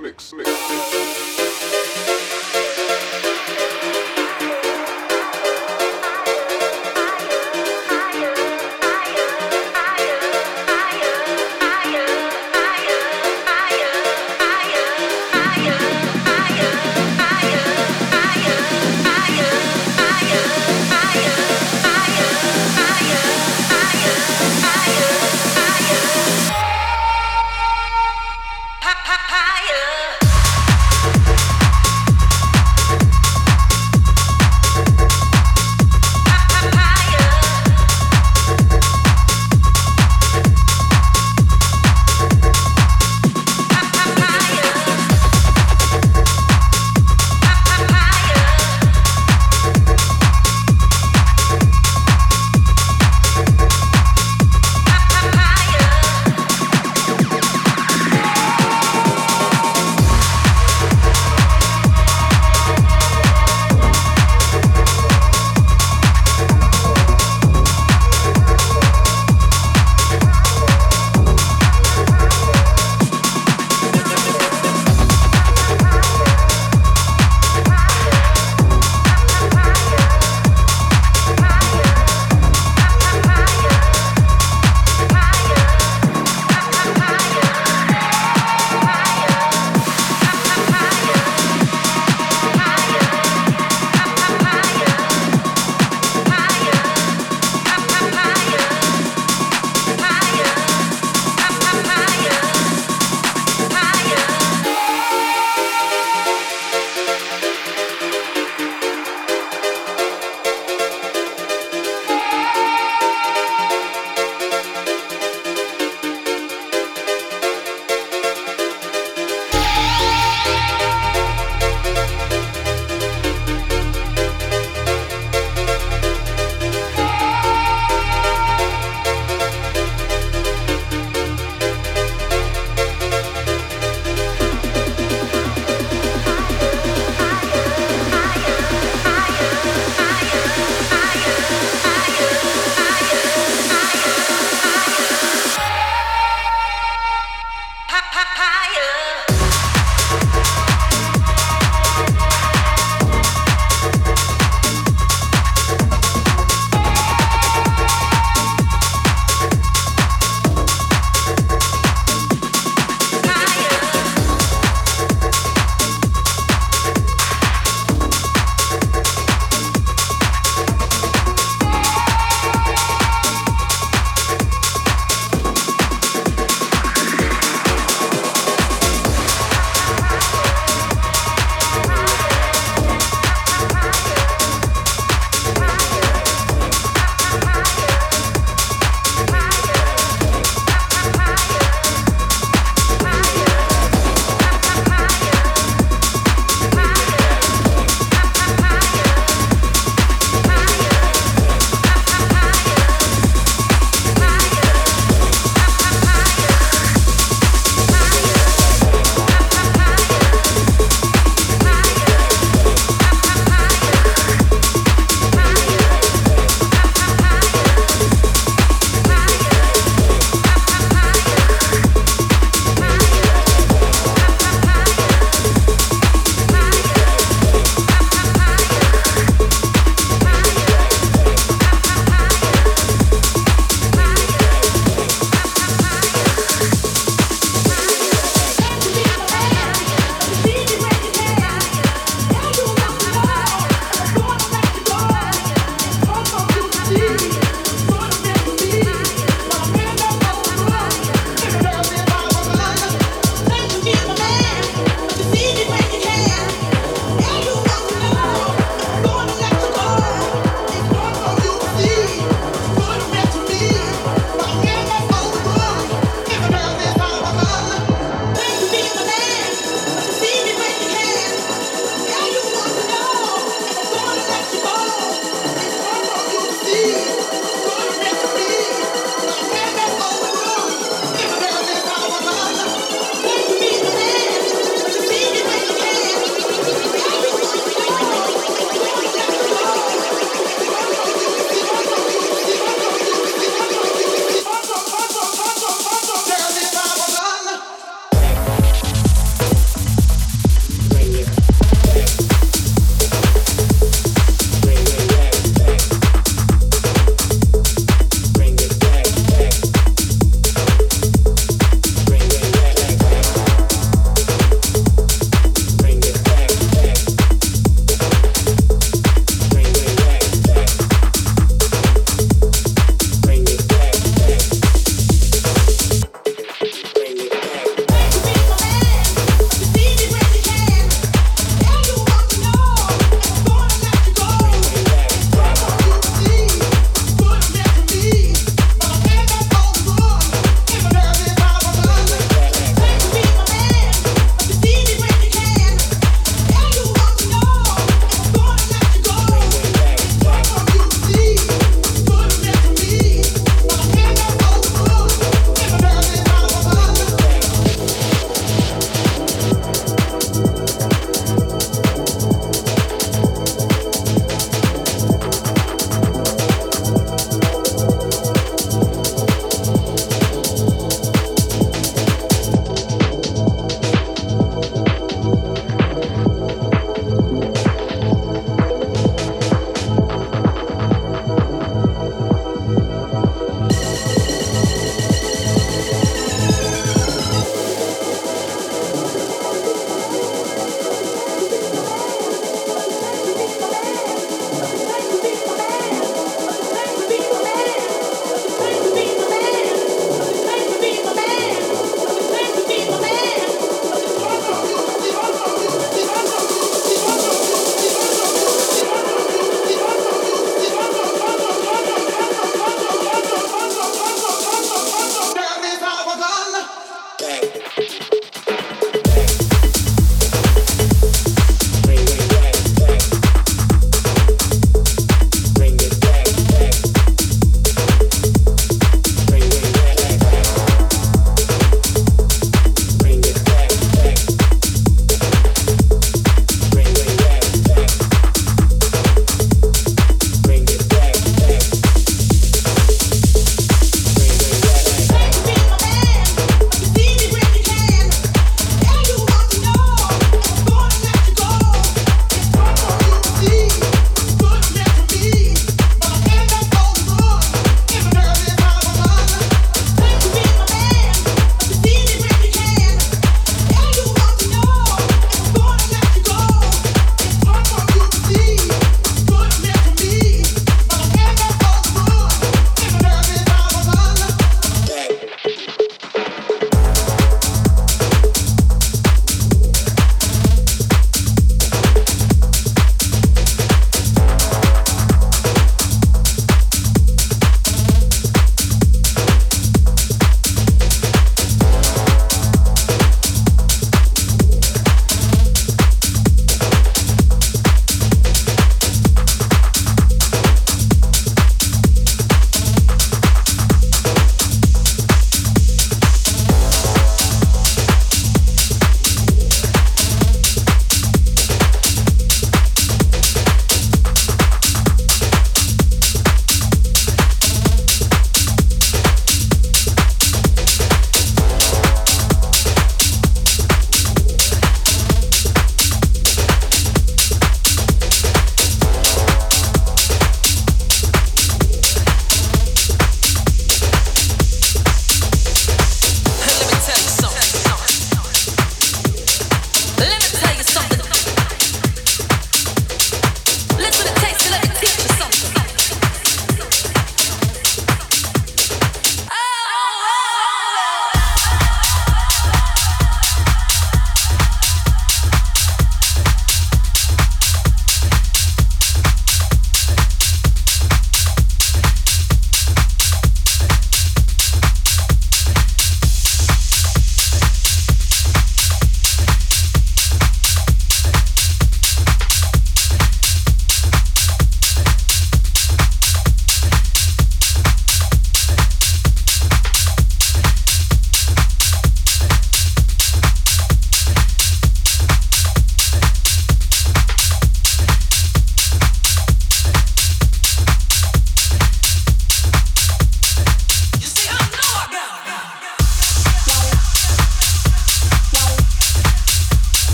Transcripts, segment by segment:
mix, mix. Higher.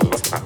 above.